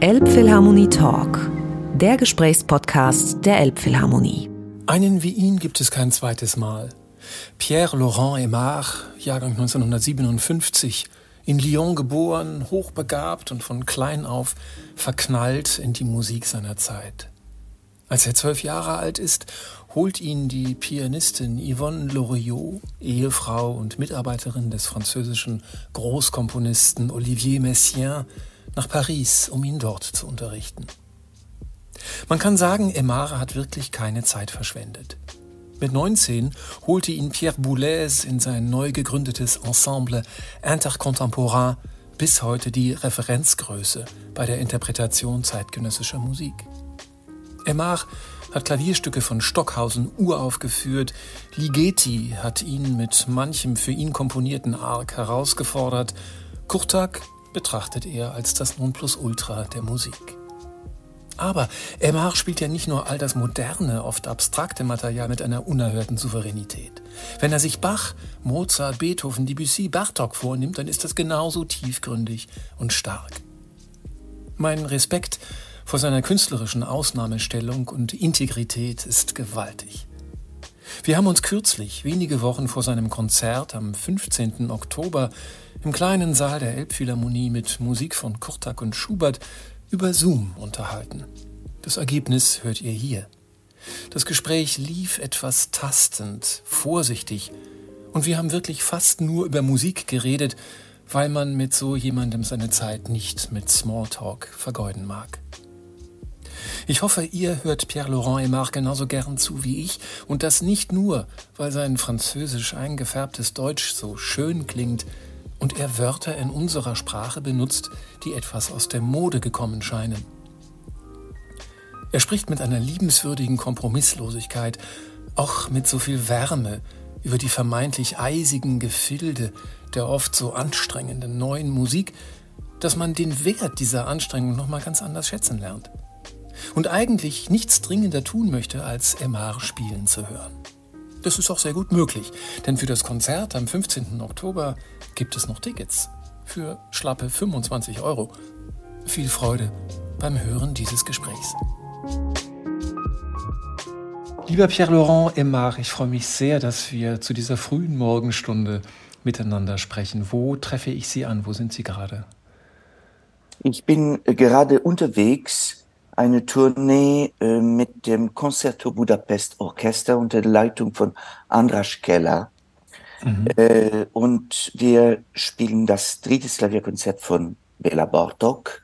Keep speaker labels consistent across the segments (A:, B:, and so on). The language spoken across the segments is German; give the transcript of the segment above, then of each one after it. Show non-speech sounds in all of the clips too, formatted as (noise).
A: Elbphilharmonie Talk, der Gesprächspodcast der Elbphilharmonie.
B: Einen wie ihn gibt es kein zweites Mal. Pierre Laurent Aimard, Jahrgang 1957, in Lyon geboren, hochbegabt und von klein auf verknallt in die Musik seiner Zeit. Als er zwölf Jahre alt ist, holt ihn die Pianistin Yvonne Loriot, Ehefrau und Mitarbeiterin des französischen Großkomponisten Olivier Messiaen, nach Paris, um ihn dort zu unterrichten. Man kann sagen, Aymar hat wirklich keine Zeit verschwendet. Mit 19 holte ihn Pierre Boulez in sein neu gegründetes Ensemble Intercontemporain bis heute die Referenzgröße bei der Interpretation zeitgenössischer Musik. Aymar hat Klavierstücke von Stockhausen uraufgeführt, Ligeti hat ihn mit manchem für ihn komponierten Arc herausgefordert, Kurtak betrachtet er als das Nonplusultra der Musik. Aber Aymar spielt ja nicht nur all das moderne, oft abstrakte Material mit einer unerhörten Souveränität. Wenn er sich Bach, Mozart, Beethoven, Debussy, Bartok vornimmt, dann ist das genauso tiefgründig und stark. Mein Respekt vor seiner künstlerischen Ausnahmestellung und Integrität ist gewaltig. Wir haben uns kürzlich, wenige Wochen vor seinem Konzert am 15. Oktober, im kleinen Saal der Elbphilharmonie mit Musik von Kurtak und Schubert über Zoom unterhalten. Das Ergebnis hört ihr hier. Das Gespräch lief etwas tastend, vorsichtig, und wir haben wirklich fast nur über Musik geredet, weil man mit so jemandem seine Zeit nicht mit Smalltalk vergeuden mag. Ich hoffe, ihr hört Pierre-Laurent Aymar genauso gern zu wie ich und das nicht nur, weil sein französisch eingefärbtes Deutsch so schön klingt und er Wörter in unserer Sprache benutzt, die etwas aus der Mode gekommen scheinen. Er spricht mit einer liebenswürdigen Kompromisslosigkeit, auch mit so viel Wärme über die vermeintlich eisigen Gefilde der oft so anstrengenden neuen Musik, dass man den Wert dieser Anstrengung noch mal ganz anders schätzen lernt und eigentlich nichts dringender tun möchte, als Emar spielen zu hören. Das ist auch sehr gut möglich, denn für das Konzert am 15. Oktober gibt es noch Tickets für schlappe 25 Euro. Viel Freude beim Hören dieses Gesprächs. Lieber Pierre-Laurent Emar, ich freue mich sehr, dass wir zu dieser frühen Morgenstunde miteinander sprechen. Wo treffe ich Sie an? Wo sind Sie gerade?
C: Ich bin gerade unterwegs eine Tournee äh, mit dem Concerto Budapest Orchester unter der Leitung von Andras Keller. Mhm. Äh, und wir spielen das dritte Klavierkonzert von Bela Bartok.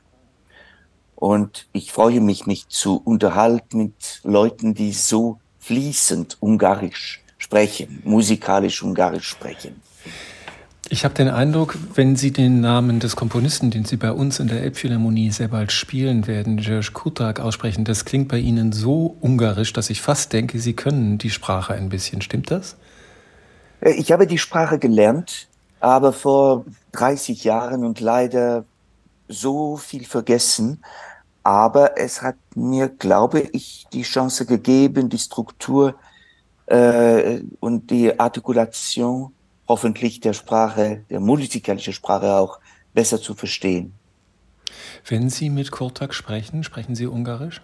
C: Und ich freue mich, mich zu unterhalten mit Leuten, die so fließend Ungarisch sprechen, musikalisch Ungarisch sprechen.
B: Ich habe den Eindruck, wenn Sie den Namen des Komponisten, den Sie bei uns in der Elbphilharmonie sehr bald spielen werden, George Kutak, aussprechen, das klingt bei Ihnen so ungarisch, dass ich fast denke, Sie können die Sprache ein bisschen. Stimmt das?
C: Äh, ich habe die Sprache gelernt, aber vor 30 Jahren und leider so viel vergessen. Aber es hat mir, glaube ich, die Chance gegeben, die Struktur äh, und die Artikulation hoffentlich der Sprache, der multikalischen Sprache auch besser zu verstehen.
B: Wenn Sie mit Kurtak sprechen, sprechen Sie Ungarisch?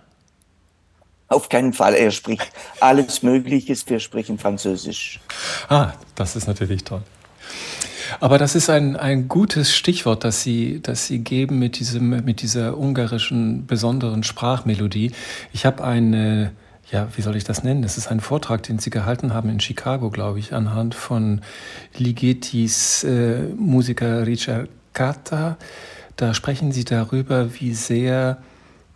C: Auf keinen Fall. Er spricht alles Mögliche. Wir sprechen Französisch.
B: Ah, das ist natürlich toll. Aber das ist ein, ein gutes Stichwort, das Sie, das Sie geben mit, diesem, mit dieser ungarischen besonderen Sprachmelodie. Ich habe eine ja, wie soll ich das nennen? Das ist ein Vortrag, den Sie gehalten haben in Chicago, glaube ich, anhand von Ligetis äh, Musiker Richard Kata. Da sprechen Sie darüber, wie sehr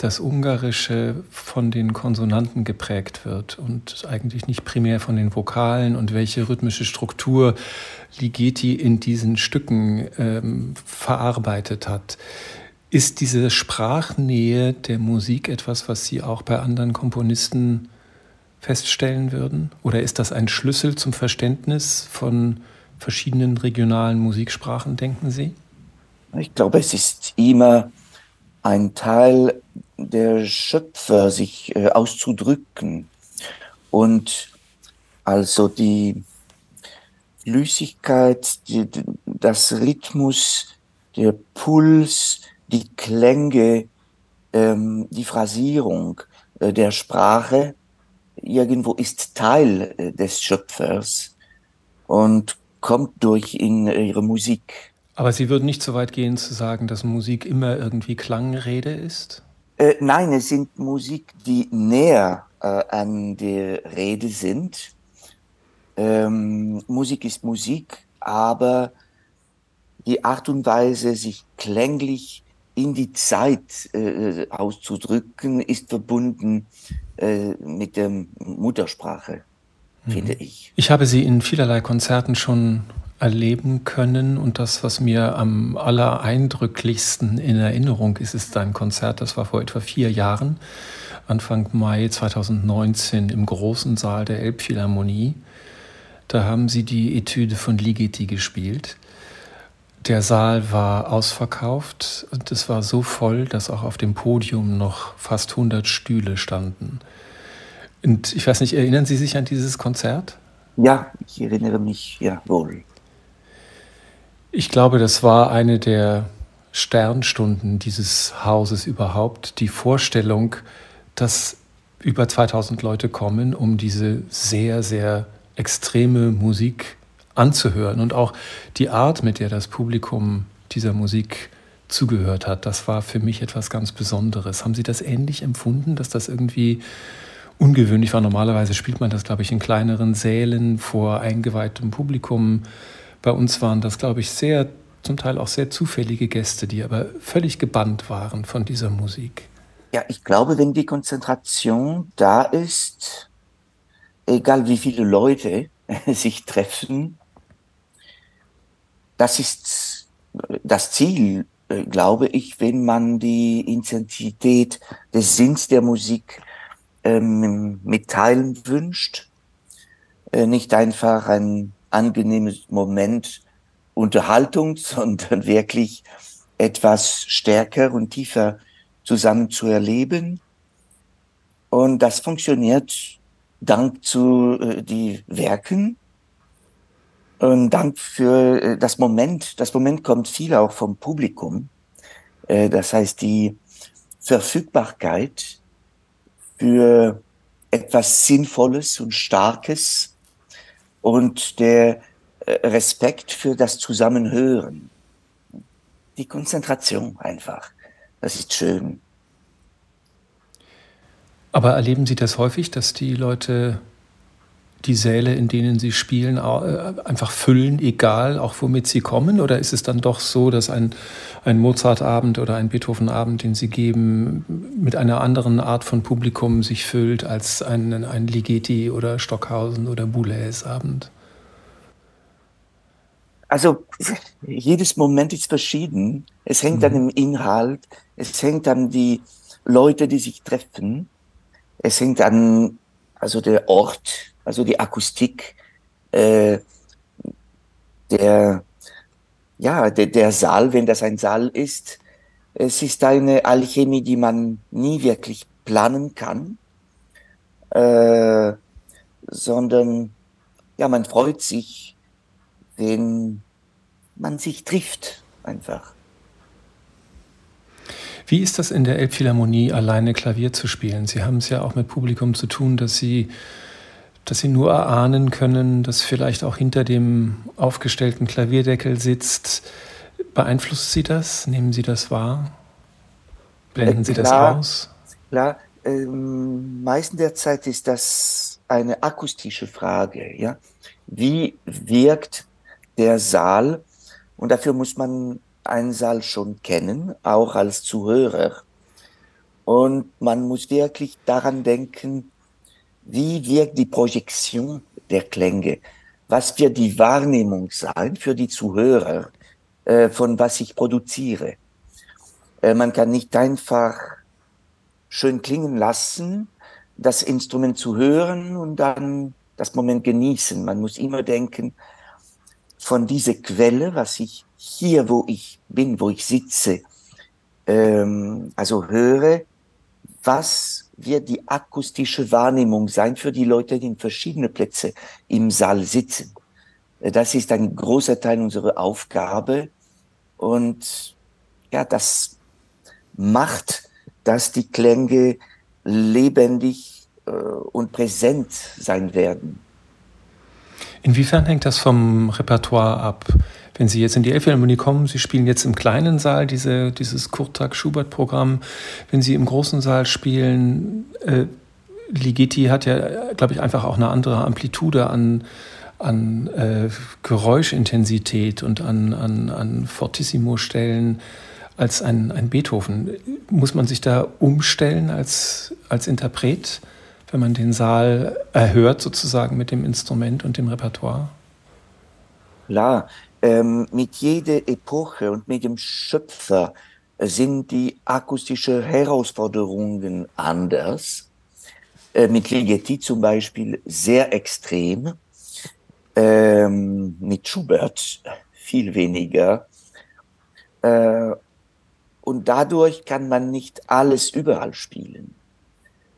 B: das Ungarische von den Konsonanten geprägt wird und eigentlich nicht primär von den Vokalen und welche rhythmische Struktur Ligeti in diesen Stücken ähm, verarbeitet hat. Ist diese Sprachnähe der Musik etwas, was Sie auch bei anderen Komponisten feststellen würden? Oder ist das ein Schlüssel zum Verständnis von verschiedenen regionalen Musiksprachen, denken Sie?
C: Ich glaube, es ist immer ein Teil der Schöpfer, sich äh, auszudrücken. Und also die Flüssigkeit, die, das Rhythmus, der Puls, die Klänge ähm, die Phrasierung äh, der Sprache irgendwo ist Teil äh, des Schöpfers und kommt durch in ihre Musik.
B: Aber Sie würden nicht so weit gehen zu sagen, dass Musik immer irgendwie Klangrede ist?
C: Äh, nein, es sind Musik, die näher äh, an der Rede sind. Ähm, Musik ist Musik, aber die Art und Weise, sich klänglich in die Zeit äh, auszudrücken, ist verbunden äh, mit der Muttersprache, mhm. finde ich.
B: Ich habe Sie in vielerlei Konzerten schon erleben können und das, was mir am allereindrücklichsten in Erinnerung ist, ist ein Konzert, das war vor etwa vier Jahren, Anfang Mai 2019 im großen Saal der Elbphilharmonie. Da haben Sie die Etüde von Ligeti gespielt. Der Saal war ausverkauft und es war so voll, dass auch auf dem Podium noch fast 100 Stühle standen. Und ich weiß nicht, erinnern Sie sich an dieses Konzert?
C: Ja, ich erinnere mich ja wohl.
B: Ich glaube, das war eine der Sternstunden dieses Hauses überhaupt. Die Vorstellung, dass über 2000 Leute kommen, um diese sehr, sehr extreme Musik anzuhören und auch die Art, mit der das Publikum dieser Musik zugehört hat, das war für mich etwas ganz Besonderes. Haben Sie das ähnlich empfunden, dass das irgendwie ungewöhnlich war? Normalerweise spielt man das, glaube ich, in kleineren Sälen vor eingeweihtem Publikum. Bei uns waren das, glaube ich, sehr, zum Teil auch sehr zufällige Gäste, die aber völlig gebannt waren von dieser Musik.
C: Ja, ich glaube, wenn die Konzentration da ist, egal wie viele Leute (laughs) sich treffen, das ist das Ziel, äh, glaube ich, wenn man die Intensität des Sinns der Musik ähm, mitteilen wünscht. Äh, nicht einfach ein angenehmes Moment Unterhaltung, (laughs) sondern wirklich etwas stärker und tiefer zusammen zu erleben. Und das funktioniert dank zu äh, die Werken und Dank für äh, das Moment. Das Moment kommt viel auch vom Publikum. Äh, das heißt, die Verfügbarkeit für etwas Sinnvolles und Starkes und der äh, Respekt für das Zusammenhören. Die Konzentration einfach. Das ist schön.
B: Aber erleben Sie das häufig, dass die Leute die Säle, in denen Sie spielen, äh, einfach füllen, egal auch womit Sie kommen? Oder ist es dann doch so, dass ein, ein Mozart-Abend oder ein Beethoven-Abend, den Sie geben, mit einer anderen Art von Publikum sich füllt als ein, ein Ligeti oder Stockhausen oder Boulez-Abend?
C: Also (laughs) jedes Moment ist verschieden. Es hängt mhm. an dem Inhalt, es hängt an die Leute, die sich treffen, es hängt an also der Ort, also die Akustik äh, der, ja, der, der Saal, wenn das ein Saal ist. Es ist eine Alchemie, die man nie wirklich planen kann, äh, sondern ja, man freut sich, wenn man sich trifft, einfach.
B: Wie ist das in der Elbphilharmonie, alleine Klavier zu spielen? Sie haben es ja auch mit Publikum zu tun, dass Sie dass sie nur erahnen können, dass vielleicht auch hinter dem aufgestellten Klavierdeckel sitzt. Beeinflusst Sie das? Nehmen Sie das wahr? Blenden Sie klar, das aus?
C: Klar, ähm, meisten der Zeit ist das eine akustische Frage. Ja? Wie wirkt der Saal? Und dafür muss man einen Saal schon kennen, auch als Zuhörer. Und man muss wirklich daran denken, wie wirkt die Projektion der Klänge? Was wird die Wahrnehmung sein für die Zuhörer äh, von was ich produziere? Äh, man kann nicht einfach schön klingen lassen, das Instrument zu hören und dann das Moment genießen. Man muss immer denken, von dieser Quelle, was ich hier, wo ich bin, wo ich sitze, ähm, also höre, was wird die akustische Wahrnehmung sein für die Leute, die in verschiedene Plätze im Saal sitzen. Das ist ein großer Teil unserer Aufgabe und ja, das macht dass die Klänge lebendig äh, und präsent sein werden.
B: Inwiefern hängt das vom Repertoire ab? Wenn Sie jetzt in die Elbphilharmonie kommen, Sie spielen jetzt im kleinen Saal diese, dieses Kurtag-Schubert-Programm. Wenn Sie im großen Saal spielen, äh, Ligeti hat ja, glaube ich, einfach auch eine andere Amplitude an, an äh, Geräuschintensität und an, an, an Fortissimo-Stellen als ein, ein Beethoven. Muss man sich da umstellen als, als Interpret, wenn man den Saal erhört, sozusagen mit dem Instrument und dem Repertoire?
C: Klar, ähm, mit jeder Epoche und mit dem Schöpfer sind die akustischen Herausforderungen anders. Äh, mit Ligeti zum Beispiel sehr extrem, ähm, mit Schubert viel weniger. Äh, und dadurch kann man nicht alles überall spielen.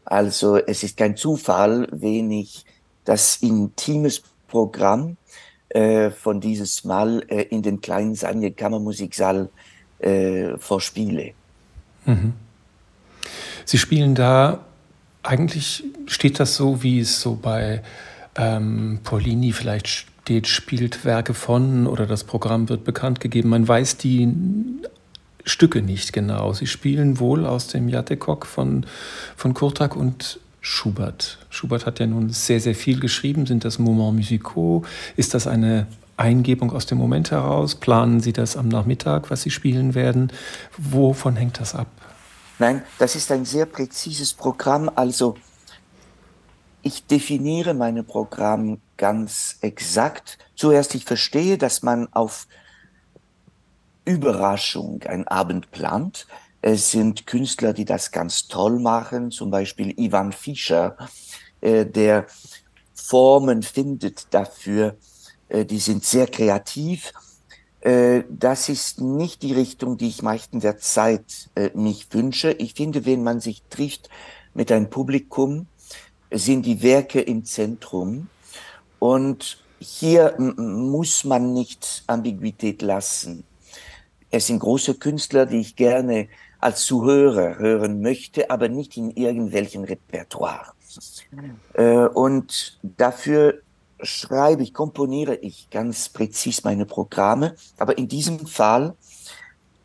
C: Also es ist kein Zufall, wenn ich das intimes Programm äh, von dieses Mal äh, in den kleinen Sanje Kammermusiksaal äh, vorspiele. Mhm.
B: Sie spielen da, eigentlich steht das so, wie es so bei ähm, Paulini vielleicht steht, spielt Werke von oder das Programm wird bekannt gegeben. Man weiß die Stücke nicht genau. Sie spielen wohl aus dem Jatekok von, von Kurtak und Schubert. Schubert hat ja nun sehr, sehr viel geschrieben. Sind das Moments musicaux? Ist das eine Eingebung aus dem Moment heraus? Planen Sie das am Nachmittag, was Sie spielen werden? Wovon hängt das ab?
C: Nein, das ist ein sehr präzises Programm. Also ich definiere meine Programm ganz exakt. Zuerst, ich verstehe, dass man auf Überraschung einen Abend plant. Es sind Künstler, die das ganz toll machen, zum Beispiel Ivan Fischer, äh, der Formen findet dafür, äh, die sind sehr kreativ. Äh, das ist nicht die Richtung, die ich meisten der Zeit mich wünsche. Ich finde, wenn man sich trifft mit einem Publikum, sind die Werke im Zentrum. Und hier muss man nicht Ambiguität lassen. Es sind große Künstler, die ich gerne als Zuhörer hören möchte, aber nicht in irgendwelchen Repertoire. Äh, und dafür schreibe ich, komponiere ich ganz präzis meine Programme. Aber in diesem Fall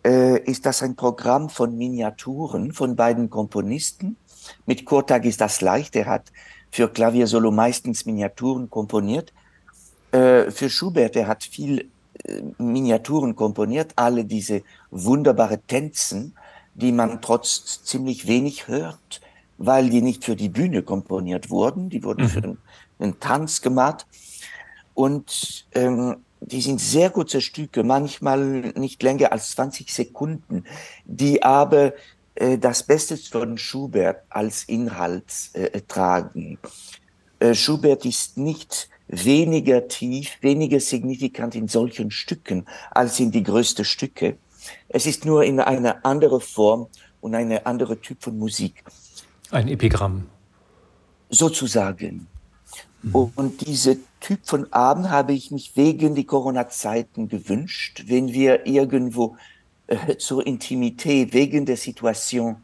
C: äh, ist das ein Programm von Miniaturen von beiden Komponisten. Mit Kurtag ist das leicht. Er hat für Klaviersolo meistens Miniaturen komponiert. Äh, für Schubert, er hat viel Miniaturen komponiert, alle diese wunderbare Tänzen, die man trotz ziemlich wenig hört, weil die nicht für die Bühne komponiert wurden, die wurden mhm. für den, den, Tanz gemacht. Und ähm, die sind sehr kurze Stücke, manchmal nicht länger als 20 Sekunden, die aber äh, das Beste von Schubert als Inhalt äh, tragen. Äh, Schubert ist nicht weniger tief, weniger signifikant in solchen Stücken als in die größten Stücke. Es ist nur in einer anderen Form und eine andere Typ von Musik.
B: Ein Epigramm.
C: Sozusagen. Mhm. Und diese Typ von Abend habe ich mich wegen die Corona-Zeiten gewünscht, wenn wir irgendwo äh, zur Intimität wegen der Situation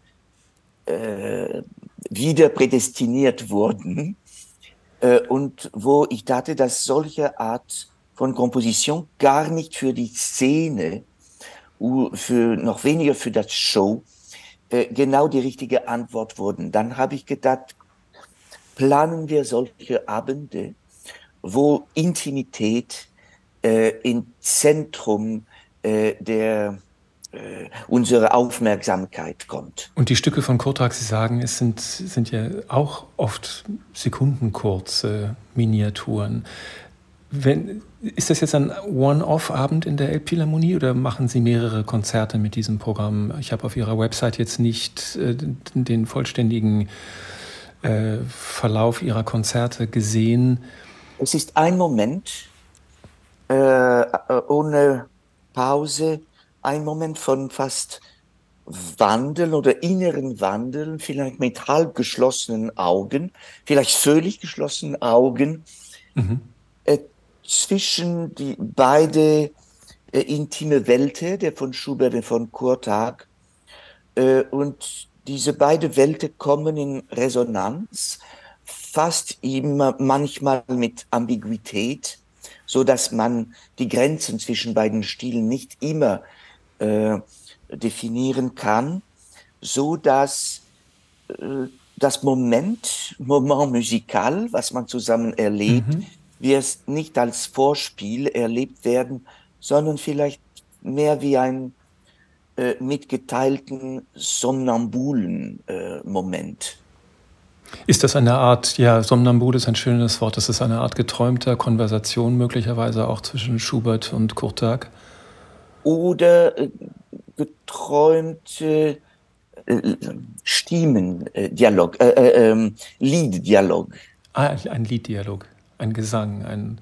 C: äh, wieder prädestiniert wurden äh, und wo ich dachte, dass solche Art von Komposition gar nicht für die Szene, für noch weniger für das Show, äh, genau die richtige Antwort wurden. Dann habe ich gedacht, planen wir solche Abende, wo Intimität äh, im Zentrum äh, der äh, unsere Aufmerksamkeit kommt.
B: Und die Stücke von Kurtag, Sie sagen, es sind, sind ja auch oft sekundenkurze Miniaturen. Wenn, ist das jetzt ein One-Off-Abend in der Elbphilharmonie oder machen Sie mehrere Konzerte mit diesem Programm? Ich habe auf Ihrer Website jetzt nicht äh, den vollständigen äh, Verlauf Ihrer Konzerte gesehen.
C: Es ist ein Moment äh, äh ohne Pause ein Moment von fast Wandeln oder inneren Wandeln, vielleicht mit halb geschlossenen Augen, vielleicht völlig geschlossenen Augen, mhm. Zwischen die beide äh, intime Welten, der von Schubert und von Kurtag, äh, und diese beiden Welten kommen in Resonanz, fast immer manchmal mit Ambiguität, so dass man die Grenzen zwischen beiden Stilen nicht immer äh, definieren kann, so dass äh, das Moment, Moment musikal, was man zusammen erlebt, mhm. Wird nicht als Vorspiel erlebt werden, sondern vielleicht mehr wie ein äh, mitgeteilten somnambulen äh, Moment.
B: Ist das eine Art, ja, Somnambul ist ein schönes Wort, das ist eine Art geträumter Konversation möglicherweise auch zwischen Schubert und Kurtag?
C: Oder äh, geträumte äh, Stimmendialog, äh, äh, ähm, Lieddialog.
B: Ah, ein Lieddialog, ein Gesang, ein,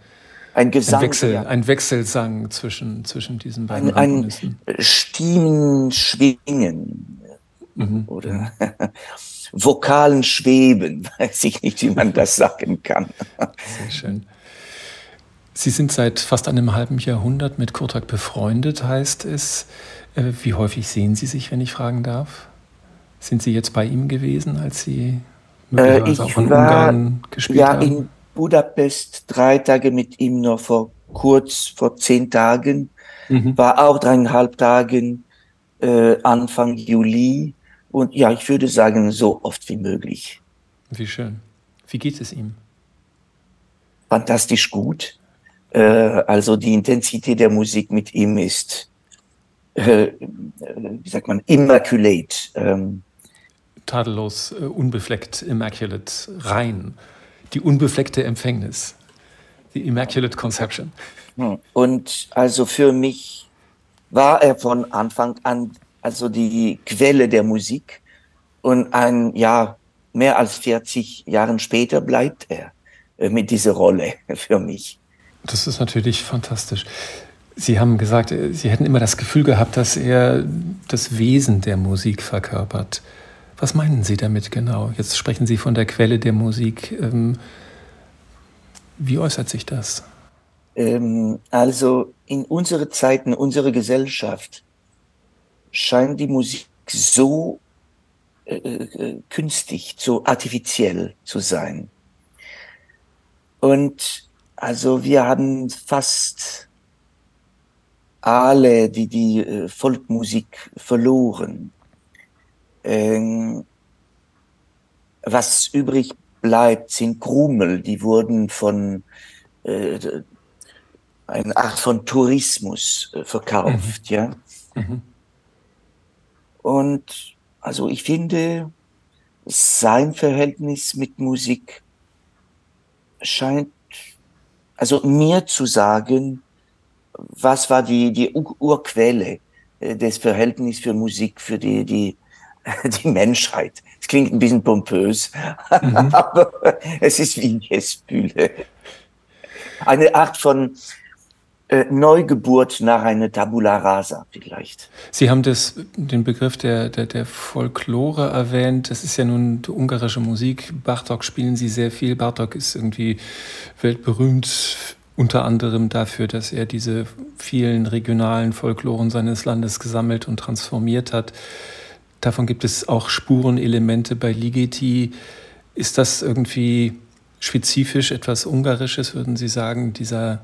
C: ein Gesang,
B: ein, Wechsel, ja. ein Wechselsang zwischen, zwischen diesen beiden
C: ein, ein Stimmenschwingen mhm. oder (laughs) vokalen Schweben, (laughs) weiß ich nicht, wie man das sagen kann.
B: Sehr schön. Sie sind seit fast einem halben Jahrhundert mit Kurtak befreundet, heißt es. Äh, wie häufig sehen Sie sich, wenn ich fragen darf? Sind Sie jetzt bei ihm gewesen, als Sie
C: möglicherweise äh, auch in Ungarn gespielt ja, haben? Budapest drei Tage mit ihm noch vor kurz vor zehn Tagen. Mhm. War auch dreieinhalb Tagen äh, Anfang Juli. Und ja, ich würde sagen, so oft wie möglich.
B: Wie schön. Wie geht es ihm?
C: Fantastisch gut. Äh, also die Intensität der Musik mit ihm ist, äh, wie sagt man, immaculate. Ähm,
B: Tadellos, äh, unbefleckt, immaculate, rein. Die unbefleckte Empfängnis. Die Immaculate Conception.
C: Und also für mich war er von Anfang an also die Quelle der Musik. Und ein Jahr, mehr als 40 Jahren später bleibt er äh, mit dieser Rolle (laughs) für mich.
B: Das ist natürlich fantastisch. Sie haben gesagt, äh, Sie hätten immer das Gefühl gehabt, dass er das Wesen der Musik verkörpert. Was meinen Sie damit genau? Jetzt sprechen Sie von der Quelle der Musik. Ähm, wie äußert sich das?
C: Ähm, also in unserer Zeit, in unserer Gesellschaft scheint die Musik so äh, äh, künstlich, so artifiziell zu sein. Und also wir haben fast alle die, die äh, Volkmusik verloren. Ähm, was übrig bleibt, sind Krumel, die wurden von äh, einer Art von Tourismus äh, verkauft, mhm. ja. Mhm. Und also ich finde, sein Verhältnis mit Musik scheint also mir zu sagen, was war die, die Urquelle äh, des Verhältnisses für Musik für die, die, (laughs) die Menschheit. Es klingt ein bisschen pompös, mhm. (laughs) aber es ist wie Jespüle. Eine Art von äh, Neugeburt nach einer Tabula rasa vielleicht.
B: Sie haben das, den Begriff der, der, der Folklore erwähnt. Das ist ja nun ungarische Musik. Bartok spielen Sie sehr viel. Bartok ist irgendwie weltberühmt unter anderem dafür, dass er diese vielen regionalen Folkloren seines Landes gesammelt und transformiert hat. Davon gibt es auch Spurenelemente bei Ligeti. Ist das irgendwie spezifisch etwas Ungarisches, würden Sie sagen, dieser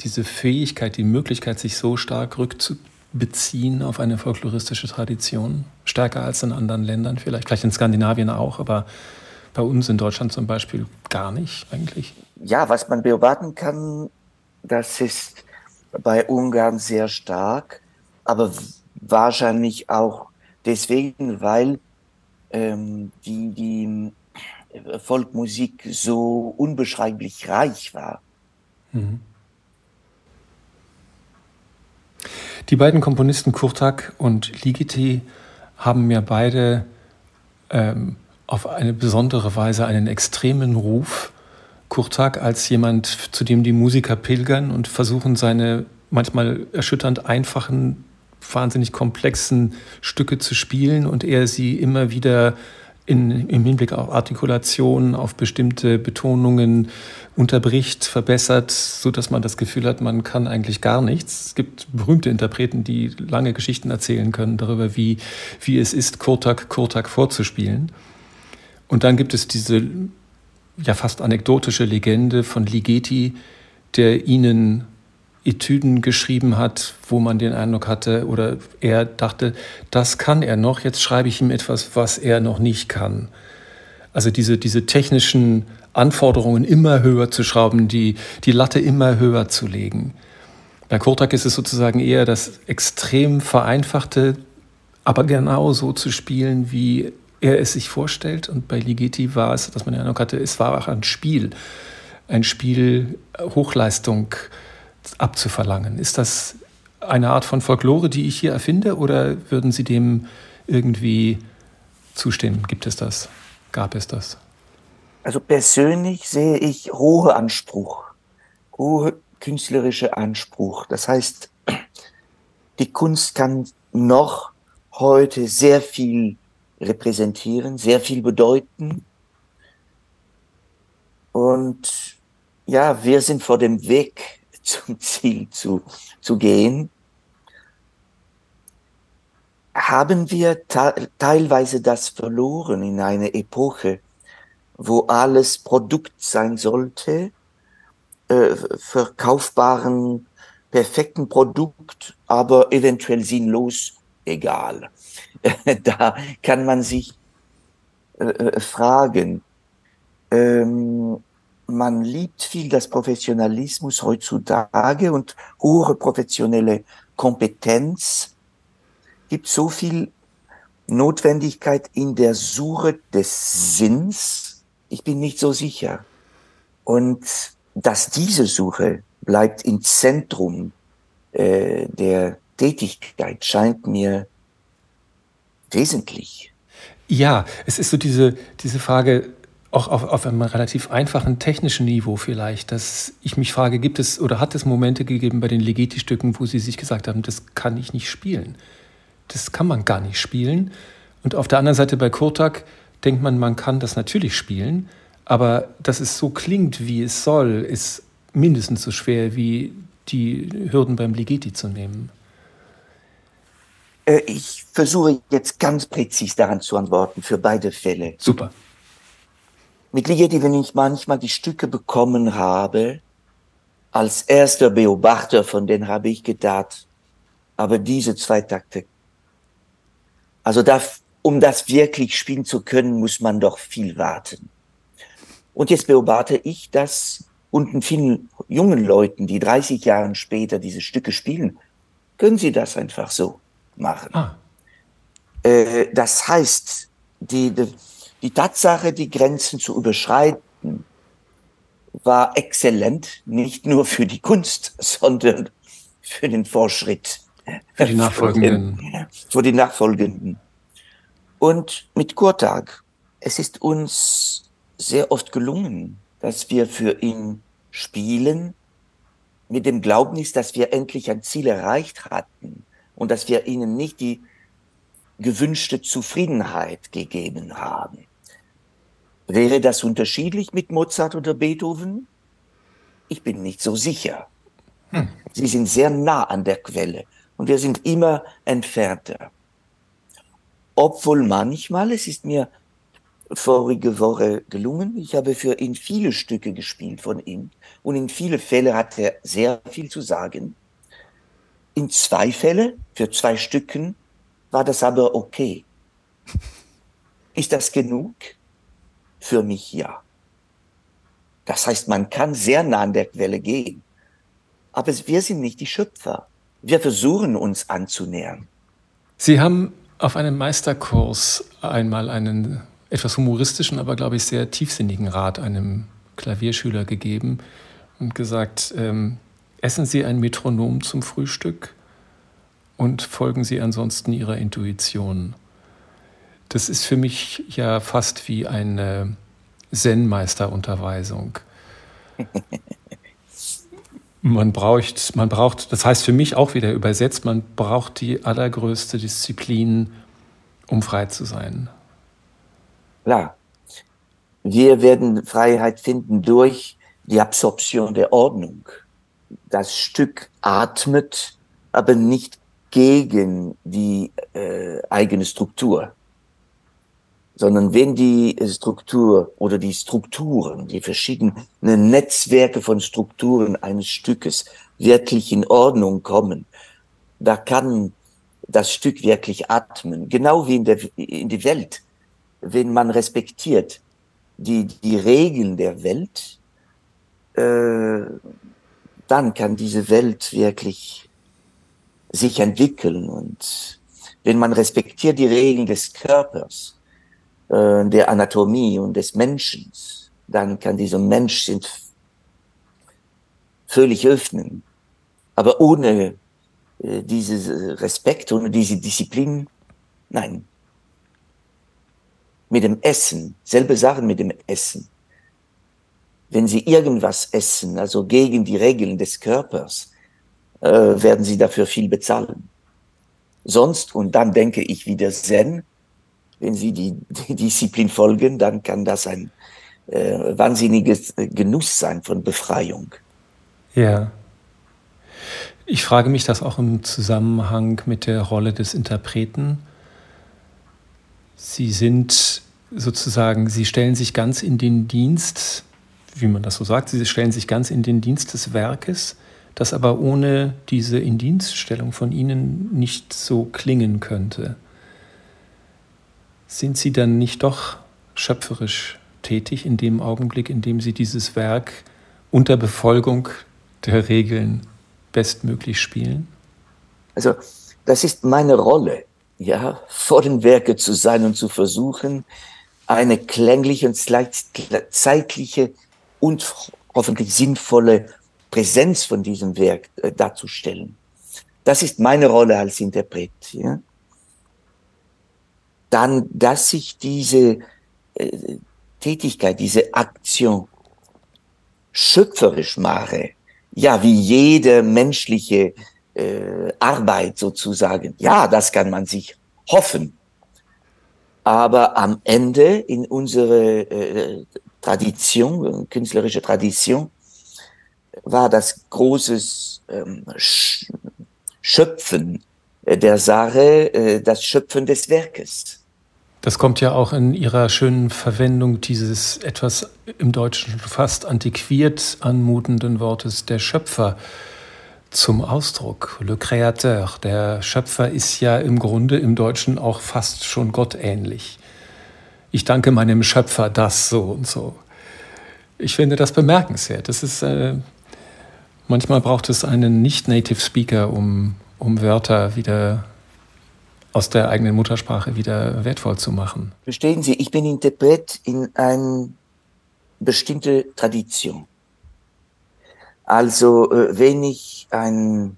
B: diese Fähigkeit, die Möglichkeit, sich so stark rückzubeziehen auf eine folkloristische Tradition, stärker als in anderen Ländern vielleicht, vielleicht in Skandinavien auch, aber bei uns in Deutschland zum Beispiel gar nicht eigentlich.
C: Ja, was man beobachten kann, das ist bei Ungarn sehr stark, aber wahrscheinlich auch deswegen, weil ähm, die, die Volkmusik so unbeschreiblich reich war. Mhm.
B: Die beiden Komponisten Kurtak und Ligeti haben mir beide ähm, auf eine besondere Weise einen extremen Ruf. Kurtak als jemand, zu dem die Musiker pilgern und versuchen, seine manchmal erschütternd einfachen, wahnsinnig komplexen Stücke zu spielen und er sie immer wieder in, im Hinblick auf Artikulation, auf bestimmte Betonungen unterbricht, verbessert, so dass man das Gefühl hat, man kann eigentlich gar nichts. Es gibt berühmte Interpreten, die lange Geschichten erzählen können darüber, wie, wie es ist, Kurtak, Kurtak vorzuspielen. Und dann gibt es diese ja fast anekdotische Legende von Ligeti, der ihnen Etüden geschrieben hat, wo man den Eindruck hatte oder er dachte, das kann er noch, jetzt schreibe ich ihm etwas, was er noch nicht kann. Also diese, diese technischen Anforderungen immer höher zu schrauben, die, die Latte immer höher zu legen. Bei Kurtak ist es sozusagen eher das extrem vereinfachte, aber genau so zu spielen, wie er es sich vorstellt. Und bei Ligeti war es, dass man den Eindruck hatte, es war auch ein Spiel. Ein Spiel Hochleistung abzuverlangen. Ist das eine Art von Folklore, die ich hier erfinde, oder würden Sie dem irgendwie zustimmen? Gibt es das? Gab es das?
C: Also persönlich sehe ich hohe Anspruch, hohe künstlerische Anspruch. Das heißt, die Kunst kann noch heute sehr viel repräsentieren, sehr viel bedeuten. Und ja, wir sind vor dem Weg zum Ziel zu, zu gehen. Haben wir teilweise das verloren in einer Epoche, wo alles Produkt sein sollte, äh, verkaufbaren, perfekten Produkt, aber eventuell sinnlos, egal. (laughs) da kann man sich äh, äh, fragen, ähm, man liebt viel das Professionalismus heutzutage und hohe professionelle Kompetenz gibt so viel Notwendigkeit in der Suche des Sinns. Ich bin nicht so sicher. Und dass diese Suche bleibt im Zentrum äh, der Tätigkeit, scheint mir wesentlich.
B: Ja, es ist so diese, diese Frage, auch auf, auf einem relativ einfachen technischen Niveau vielleicht, dass ich mich frage, gibt es oder hat es Momente gegeben bei den Legeti-Stücken, wo Sie sich gesagt haben, das kann ich nicht spielen. Das kann man gar nicht spielen. Und auf der anderen Seite bei Kurtak denkt man, man kann das natürlich spielen, aber dass es so klingt, wie es soll, ist mindestens so schwer wie die Hürden beim Ligeti zu nehmen.
C: Äh, ich versuche jetzt ganz präzis daran zu antworten für beide Fälle.
B: Super.
C: Mit Ligeti, wenn ich manchmal die Stücke bekommen habe, als erster Beobachter von denen habe ich gedacht, aber diese zwei Takte, also da, um das wirklich spielen zu können, muss man doch viel warten. Und jetzt beobachte ich das unten vielen jungen Leuten, die 30 Jahre später diese Stücke spielen, können sie das einfach so machen. Ah. Äh, das heißt, die, die die Tatsache, die Grenzen zu überschreiten, war exzellent, nicht nur für die Kunst, (laughs) sondern für den Fortschritt.
B: Für die Nachfolgenden.
C: Für, die Nachfolgenden. Und mit Kurtag, es ist uns sehr oft gelungen, dass wir für ihn spielen, mit dem Glaubnis, dass wir endlich ein Ziel erreicht hatten und dass wir ihnen nicht die gewünschte Zufriedenheit gegeben haben. Wäre das unterschiedlich mit Mozart oder Beethoven? Ich bin nicht so sicher. Hm. Sie sind sehr nah an der Quelle und wir sind immer entfernter. Obwohl manchmal, es ist mir vorige Woche gelungen, ich habe für ihn viele Stücke gespielt von ihm und in viele Fälle hat er sehr viel zu sagen. In zwei Fälle, für zwei Stücken, war das aber okay. Ist das genug? Für mich ja. Das heißt, man kann sehr nah an der Quelle gehen. Aber wir sind nicht die Schöpfer. Wir versuchen uns anzunähern.
B: Sie haben auf einem Meisterkurs einmal einen etwas humoristischen, aber glaube ich sehr tiefsinnigen Rat einem Klavierschüler gegeben und gesagt, ähm, essen Sie ein Metronom zum Frühstück und folgen Sie ansonsten Ihrer Intuition. Das ist für mich ja fast wie eine Zen-Meisterunterweisung. (laughs) Man braucht, man braucht, das heißt für mich auch wieder übersetzt, man braucht die allergrößte Disziplin, um frei zu sein.
C: Klar, wir werden Freiheit finden durch die Absorption der Ordnung. Das Stück atmet, aber nicht gegen die äh, eigene Struktur, sondern wenn die Struktur oder die Strukturen, die verschiedenen Netzwerke von Strukturen eines Stückes wirklich in Ordnung kommen, da kann das Stück wirklich atmen, genau wie in der, in die Welt. Wenn man respektiert die, die Regeln der Welt, äh, dann kann diese Welt wirklich sich entwickeln. Und wenn man respektiert die Regeln des Körpers, äh, der Anatomie und des Menschen, dann kann dieser Mensch sich völlig öffnen. Aber ohne äh, dieses Respekt, ohne diese Disziplin, nein. Mit dem Essen, selbe Sachen mit dem Essen. Wenn Sie irgendwas essen, also gegen die Regeln des Körpers, äh, werden Sie dafür viel bezahlen. Sonst, und dann denke ich wieder Zen, wenn Sie die, die Disziplin folgen, dann kann das ein äh, wahnsinniges Genuss sein von Befreiung.
B: Ja. Ich frage mich das auch im Zusammenhang mit der Rolle des Interpreten. Sie sind sozusagen, Sie stellen sich ganz in den Dienst, wie man das so sagt, Sie stellen sich ganz in den Dienst des Werkes, das aber ohne diese Indienststellung von Ihnen nicht so klingen könnte. Sind Sie dann nicht doch schöpferisch tätig in dem Augenblick, in dem Sie dieses Werk unter Befolgung der Regeln bestmöglich spielen?
C: Also, das ist meine Rolle, ja, vor den Werke zu sein und zu versuchen, eine klängliche und zeitliche und hoffentlich sinnvolle Präsenz von diesem Werk äh, darzustellen. Das ist meine Rolle als Interpret. Ja? Dann, dass ich diese äh, Tätigkeit, diese Aktion schöpferisch mache, ja, wie jede menschliche äh, Arbeit sozusagen. Ja, das kann man sich hoffen. Aber am Ende in unserer äh, Tradition, künstlerische Tradition, war das großes ähm, Schöpfen der Sache, äh, das Schöpfen des Werkes.
B: Das kommt ja auch in Ihrer schönen Verwendung dieses etwas im Deutschen fast antiquiert anmutenden Wortes der Schöpfer zum Ausdruck. Le Créateur, der Schöpfer ist ja im Grunde im Deutschen auch fast schon gottähnlich. Ich danke meinem Schöpfer das so und so. Ich finde das bemerkenswert. Das ist, äh, manchmal braucht es einen Nicht-Native Speaker, um, um Wörter wieder aus der eigenen Muttersprache wieder wertvoll zu machen.
C: Verstehen Sie, ich bin Interpret in eine bestimmte Tradition. Also, äh, wenn ich ein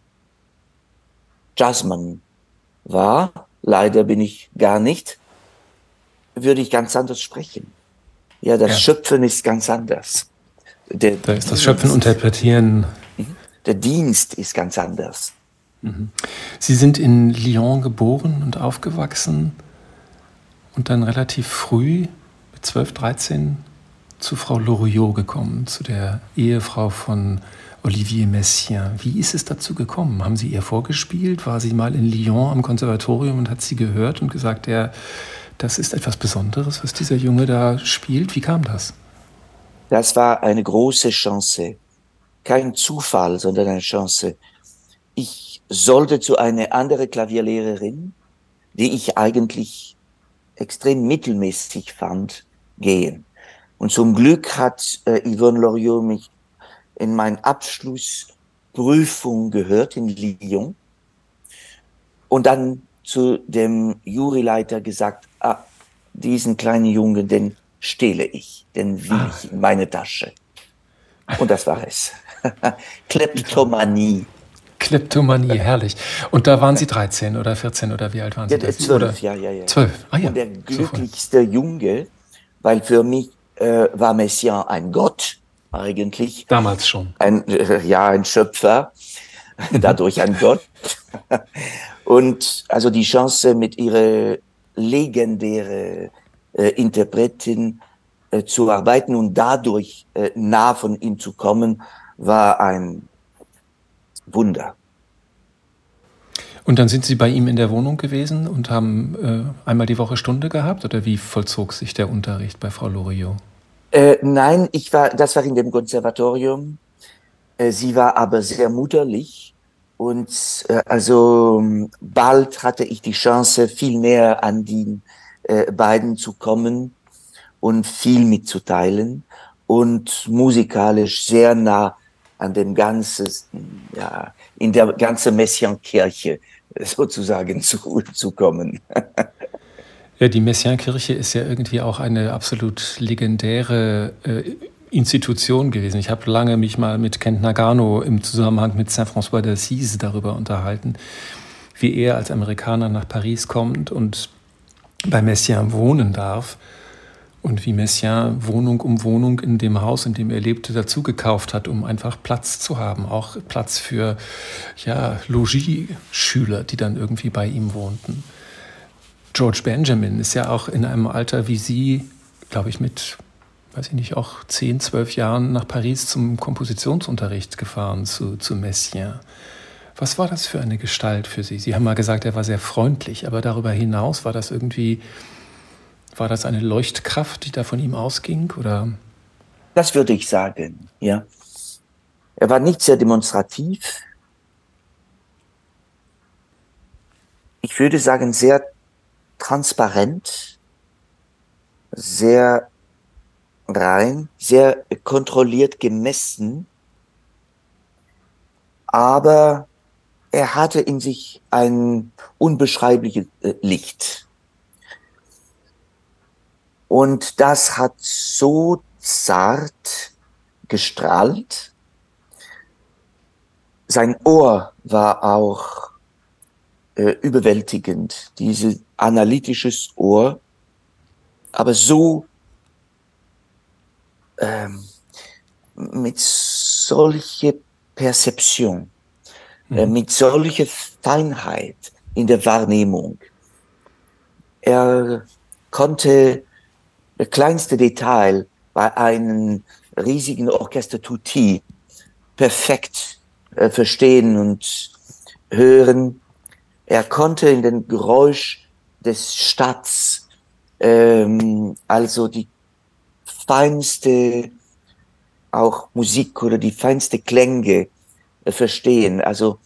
C: Jazzmann war, leider bin ich gar nicht, würde ich ganz anders sprechen. Ja, das ja. Schöpfen ist ganz anders.
B: Der, da ist das Schöpfen, Interpretieren.
C: Der Dienst ist ganz anders.
B: Mhm. Sie sind in Lyon geboren und aufgewachsen und dann relativ früh, mit 12, 13, zu Frau Loriot gekommen, zu der Ehefrau von Olivier Messiaen. Wie ist es dazu gekommen? Haben Sie ihr vorgespielt? War sie mal in Lyon am Konservatorium und hat sie gehört und gesagt, ja, das ist etwas Besonderes, was dieser Junge da spielt? Wie kam das?
C: Das war eine große Chance. Kein Zufall, sondern eine Chance. Ich sollte zu einer anderen Klavierlehrerin, die ich eigentlich extrem mittelmäßig fand, gehen. Und zum Glück hat äh, Yvonne Loriot mich in meine Abschlussprüfung gehört in Lyon und dann zu dem Juryleiter gesagt, ah, diesen kleinen Jungen, den stehle ich, den will ah. ich in meine Tasche. Und das war es. (laughs) Kleptomanie.
B: Kleptomanie, herrlich. Und da waren Sie 13 oder 14 oder wie alt waren Sie?
C: Ja, 12, oder? ja, ja, ja.
B: 12,
C: ah ja. Und der glücklichste Junge, weil für mich äh, war Messiaen ein Gott eigentlich.
B: Damals schon.
C: Ein, äh, ja, ein Schöpfer, mhm. dadurch ein Gott. (laughs) Und also die Chance mit ihrer legendären äh, Interpretin äh, zu arbeiten und dadurch äh, nah von ihm zu kommen, war ein Wunder.
B: Und dann sind Sie bei ihm in der Wohnung gewesen und haben äh, einmal die Woche Stunde gehabt oder wie vollzog sich der Unterricht bei Frau Loriot?
C: Äh, nein, ich war, das war in dem Konservatorium. Äh, sie war aber sehr mutterlich und äh, also bald hatte ich die Chance, viel näher an die äh, beiden zu kommen und viel mitzuteilen und musikalisch sehr nah an dem ganzen, ja, in der ganzen Messiankirche (laughs) sozusagen zu, zu kommen.
B: ja, die Messiankirche ist ja irgendwie auch eine absolut legendäre äh, Institution gewesen. Ich habe lange mich mal mit Kent Nagano im Zusammenhang mit Saint-François d'Assise darüber unterhalten, wie er als Amerikaner nach Paris kommt und bei Messiaen wohnen darf und wie Messiaen Wohnung um Wohnung in dem Haus, in dem er lebte, dazu gekauft hat, um einfach Platz zu haben, auch Platz für ja, Logieschüler, die dann irgendwie bei ihm wohnten. George Benjamin ist ja auch in einem Alter wie Sie, glaube ich, mit, weiß ich nicht, auch 10, 12 Jahren nach Paris zum Kompositionsunterricht gefahren zu, zu Messiaen. Was war das für eine Gestalt für Sie? Sie haben mal gesagt, er war sehr freundlich, aber darüber hinaus war das irgendwie war das eine Leuchtkraft, die da von ihm ausging? Oder?
C: Das würde ich sagen, ja. Er war nicht sehr demonstrativ. Ich würde sagen, sehr transparent, sehr rein, sehr kontrolliert gemessen. Aber er hatte in sich ein unbeschreibliches äh, Licht. Und das hat so zart gestrahlt. Sein Ohr war auch äh, überwältigend, dieses analytisches Ohr, aber so ähm, mit solcher Perzeption, äh, mhm. mit solcher Feinheit in der Wahrnehmung. Er konnte das kleinste Detail bei einem riesigen Orchester Tutti perfekt äh, verstehen und hören. Er konnte in den Geräusch des Stadts, ähm, also die feinste auch Musik oder die feinste Klänge äh, verstehen. Also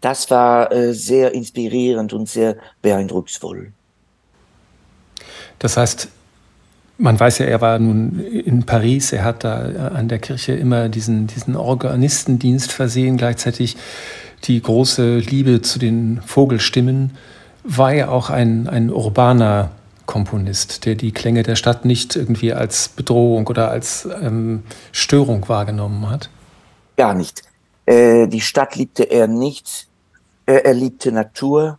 C: das war äh, sehr inspirierend und sehr beeindrucksvoll.
B: Das heißt, man weiß ja, er war nun in Paris, er hat da an der Kirche immer diesen, diesen Organistendienst versehen, gleichzeitig die große Liebe zu den Vogelstimmen, war er auch ein, ein urbaner Komponist, der die Klänge der Stadt nicht irgendwie als Bedrohung oder als ähm, Störung wahrgenommen hat?
C: Gar nicht. Äh, die Stadt liebte er nicht. Äh, er liebte Natur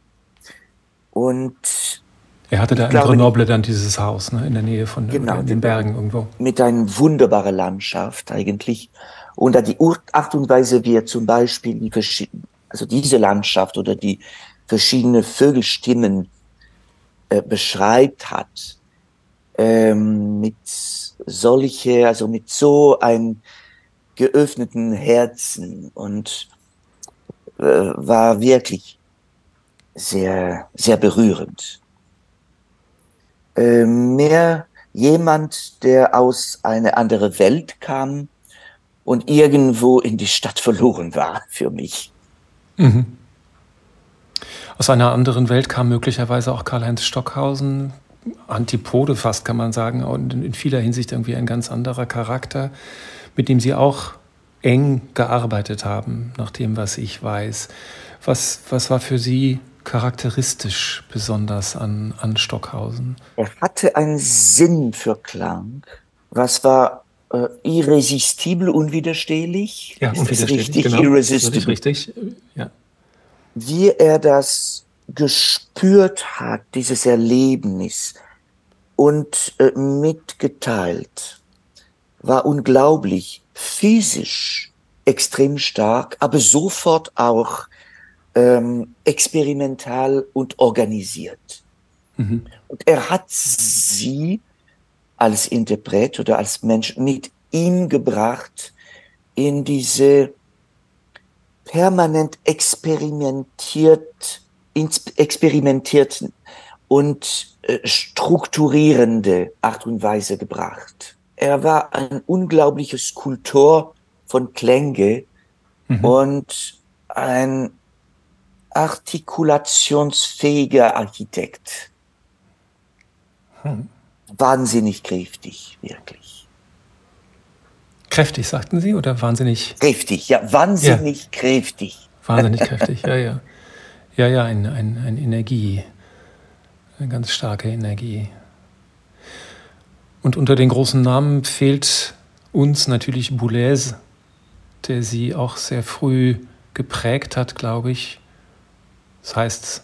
C: und
B: er hatte da in Grenoble dann dieses Haus, ne, in der Nähe von
C: genau,
B: in den Bergen irgendwo.
C: Mit einer wunderbaren Landschaft eigentlich. Und da die Art und Weise, wie er zum Beispiel die verschiedenen, also diese Landschaft oder die verschiedenen Vögelstimmen äh, beschreibt hat, ähm, mit solche, also mit so einem geöffneten Herzen und äh, war wirklich sehr, sehr berührend äh, mehr jemand, der aus einer anderen Welt kam und irgendwo in die Stadt verloren war für mich. Mhm.
B: Aus einer anderen Welt kam möglicherweise auch Karl-Heinz Stockhausen, Antipode fast kann man sagen, und in vieler Hinsicht irgendwie ein ganz anderer Charakter, mit dem Sie auch eng gearbeitet haben, nach dem, was ich weiß. Was, was war für Sie charakteristisch besonders an, an Stockhausen?
C: Er hatte einen Sinn für Klang. Was war äh, irresistibel, unwiderstehlich?
B: Ja,
C: ist
B: unwiderstehlich,
C: richtig?
B: Genau,
C: irresistible.
B: Richtig, ja.
C: Wie er das gespürt hat, dieses Erlebnis und äh, mitgeteilt, war unglaublich. Physisch extrem stark, aber sofort auch ähm, experimental und organisiert. Mhm. Und er hat sie als Interpret oder als Mensch mit ihm gebracht in diese permanent experimentiert, experimentiert und äh, strukturierende Art und Weise gebracht. Er war ein unglaubliches Skulptor von Klänge mhm. und ein artikulationsfähiger Architekt. Hm. Wahnsinnig kräftig, wirklich.
B: Kräftig, sagten Sie, oder wahnsinnig?
C: Kräftig, ja, wahnsinnig ja. kräftig.
B: Wahnsinnig kräftig, ja, ja. Ja, ja, ein, ein, ein Energie, eine ganz starke Energie. Und unter den großen Namen fehlt uns natürlich Boulez, der sie auch sehr früh geprägt hat, glaube ich. Das heißt,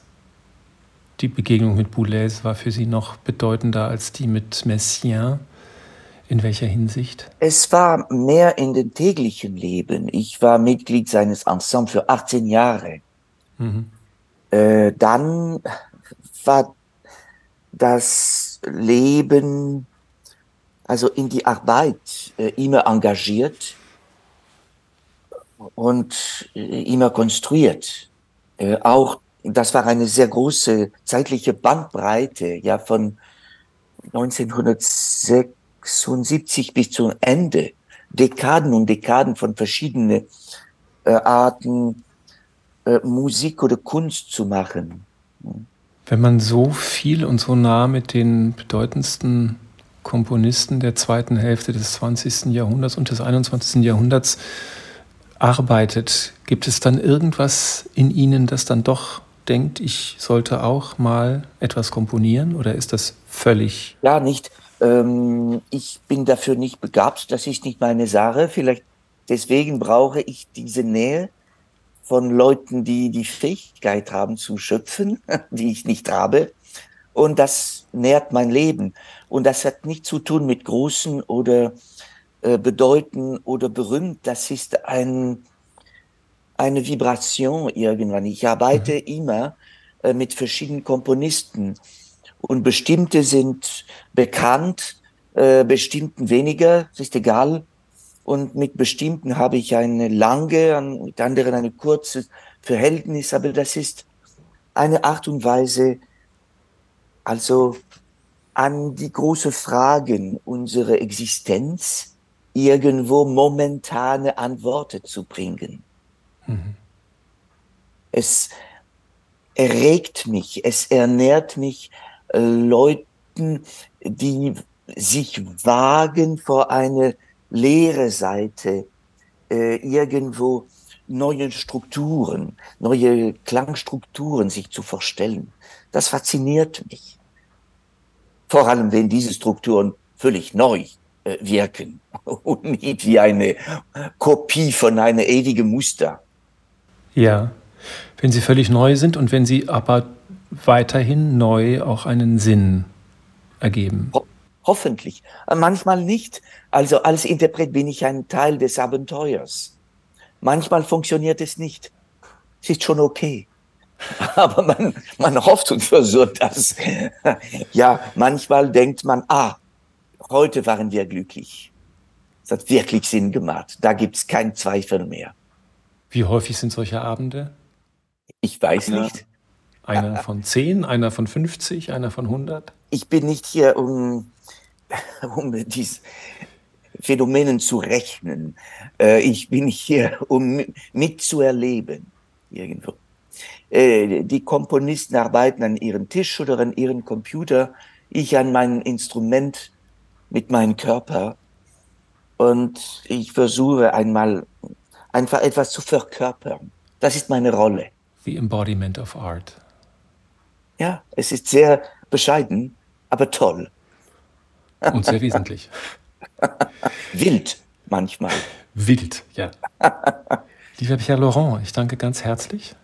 B: die Begegnung mit Boulez war für Sie noch bedeutender als die mit Messiaen. In welcher Hinsicht?
C: Es war mehr in dem täglichen Leben. Ich war Mitglied seines Ensembles für 18 Jahre. Mhm. Äh, dann war das Leben, also in die Arbeit, äh, immer engagiert und äh, immer konstruiert. Äh, auch das war eine sehr große zeitliche Bandbreite, ja, von 1976 bis zum Ende. Dekaden und Dekaden von verschiedenen äh, Arten, äh, Musik oder Kunst zu machen.
B: Wenn man so viel und so nah mit den bedeutendsten Komponisten der zweiten Hälfte des 20. Jahrhunderts und des 21. Jahrhunderts arbeitet, gibt es dann irgendwas in Ihnen, das dann doch denkt, ich sollte auch mal etwas komponieren oder ist das völlig?
C: Ja, nicht. Ähm, ich bin dafür nicht begabt, das ist nicht meine Sache. Vielleicht deswegen brauche ich diese Nähe von Leuten, die die Fähigkeit haben zu schöpfen, (laughs) die ich nicht habe. Und das nährt mein Leben. Und das hat nichts zu tun mit großen oder äh, bedeuten oder berühmt. Das ist ein, eine Vibration irgendwann. Ich arbeite mhm. immer äh, mit verschiedenen Komponisten und bestimmte sind bekannt, äh, bestimmten weniger, das ist egal. Und mit bestimmten habe ich eine lange, mit anderen eine kurze Verhältnis, aber das ist eine Art und Weise, also an die großen Fragen unserer Existenz irgendwo momentane Antworten zu bringen. Mhm. Es erregt mich, es ernährt mich äh, Leuten, die sich wagen vor eine leere Seite, äh, irgendwo neue Strukturen, neue Klangstrukturen sich zu vorstellen. Das fasziniert mich. Vor allem, wenn diese Strukturen völlig neu äh, wirken (laughs) und nicht wie eine Kopie von einem ewigen Muster.
B: Ja, wenn sie völlig neu sind und wenn sie aber weiterhin neu auch einen Sinn ergeben. Ho
C: hoffentlich. Äh, manchmal nicht. Also als Interpret bin ich ein Teil des Abenteuers. Manchmal funktioniert es nicht. Es ist schon okay. (laughs) Aber man, man hofft und versucht das. (laughs) Ja, manchmal denkt man, ah, heute waren wir glücklich. Es hat wirklich Sinn gemacht. Da gibt es keinen Zweifel mehr.
B: Wie häufig sind solche Abende?
C: Ich weiß einer, nicht.
B: Einer von zehn, einer von 50, einer von 100?
C: Ich bin nicht hier, um, (laughs) um diese Phänomenen zu rechnen. Äh, ich bin hier, um mitzuerleben, irgendwo. Äh, die Komponisten arbeiten an ihrem Tisch oder an ihrem Computer, ich an meinem Instrument mit meinem Körper. Und ich versuche einmal einfach etwas zu verkörpern. Das ist meine Rolle.
B: The embodiment of art.
C: Ja, es ist sehr bescheiden, aber toll.
B: Und sehr wesentlich. (laughs)
C: Wild manchmal.
B: Wild, ja. Lieber Pierre Laurent, ich danke ganz herzlich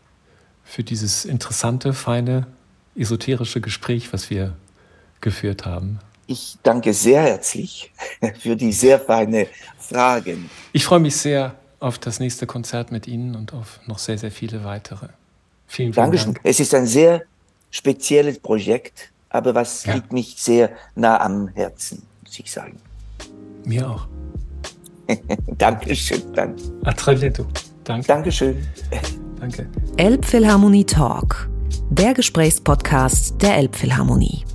B: für dieses interessante, feine, esoterische Gespräch, was wir geführt haben.
C: Ich danke sehr herzlich (laughs) für die sehr feine Fragen.
B: Ich freue mich sehr auf das nächste Konzert mit Ihnen und auf noch sehr, sehr viele weitere.
C: Vielen, vielen Dankeschön. Dank. Es ist ein sehr spezielles Projekt, aber was ja. liegt mich sehr nah am Herzen, muss ich sagen.
B: Mir auch. (laughs)
C: Dankeschön. Danke.
B: A très bientôt.
C: Danke. Dankeschön.
A: Danke. Elbphilharmonie Talk, der Gesprächspodcast der Elbphilharmonie.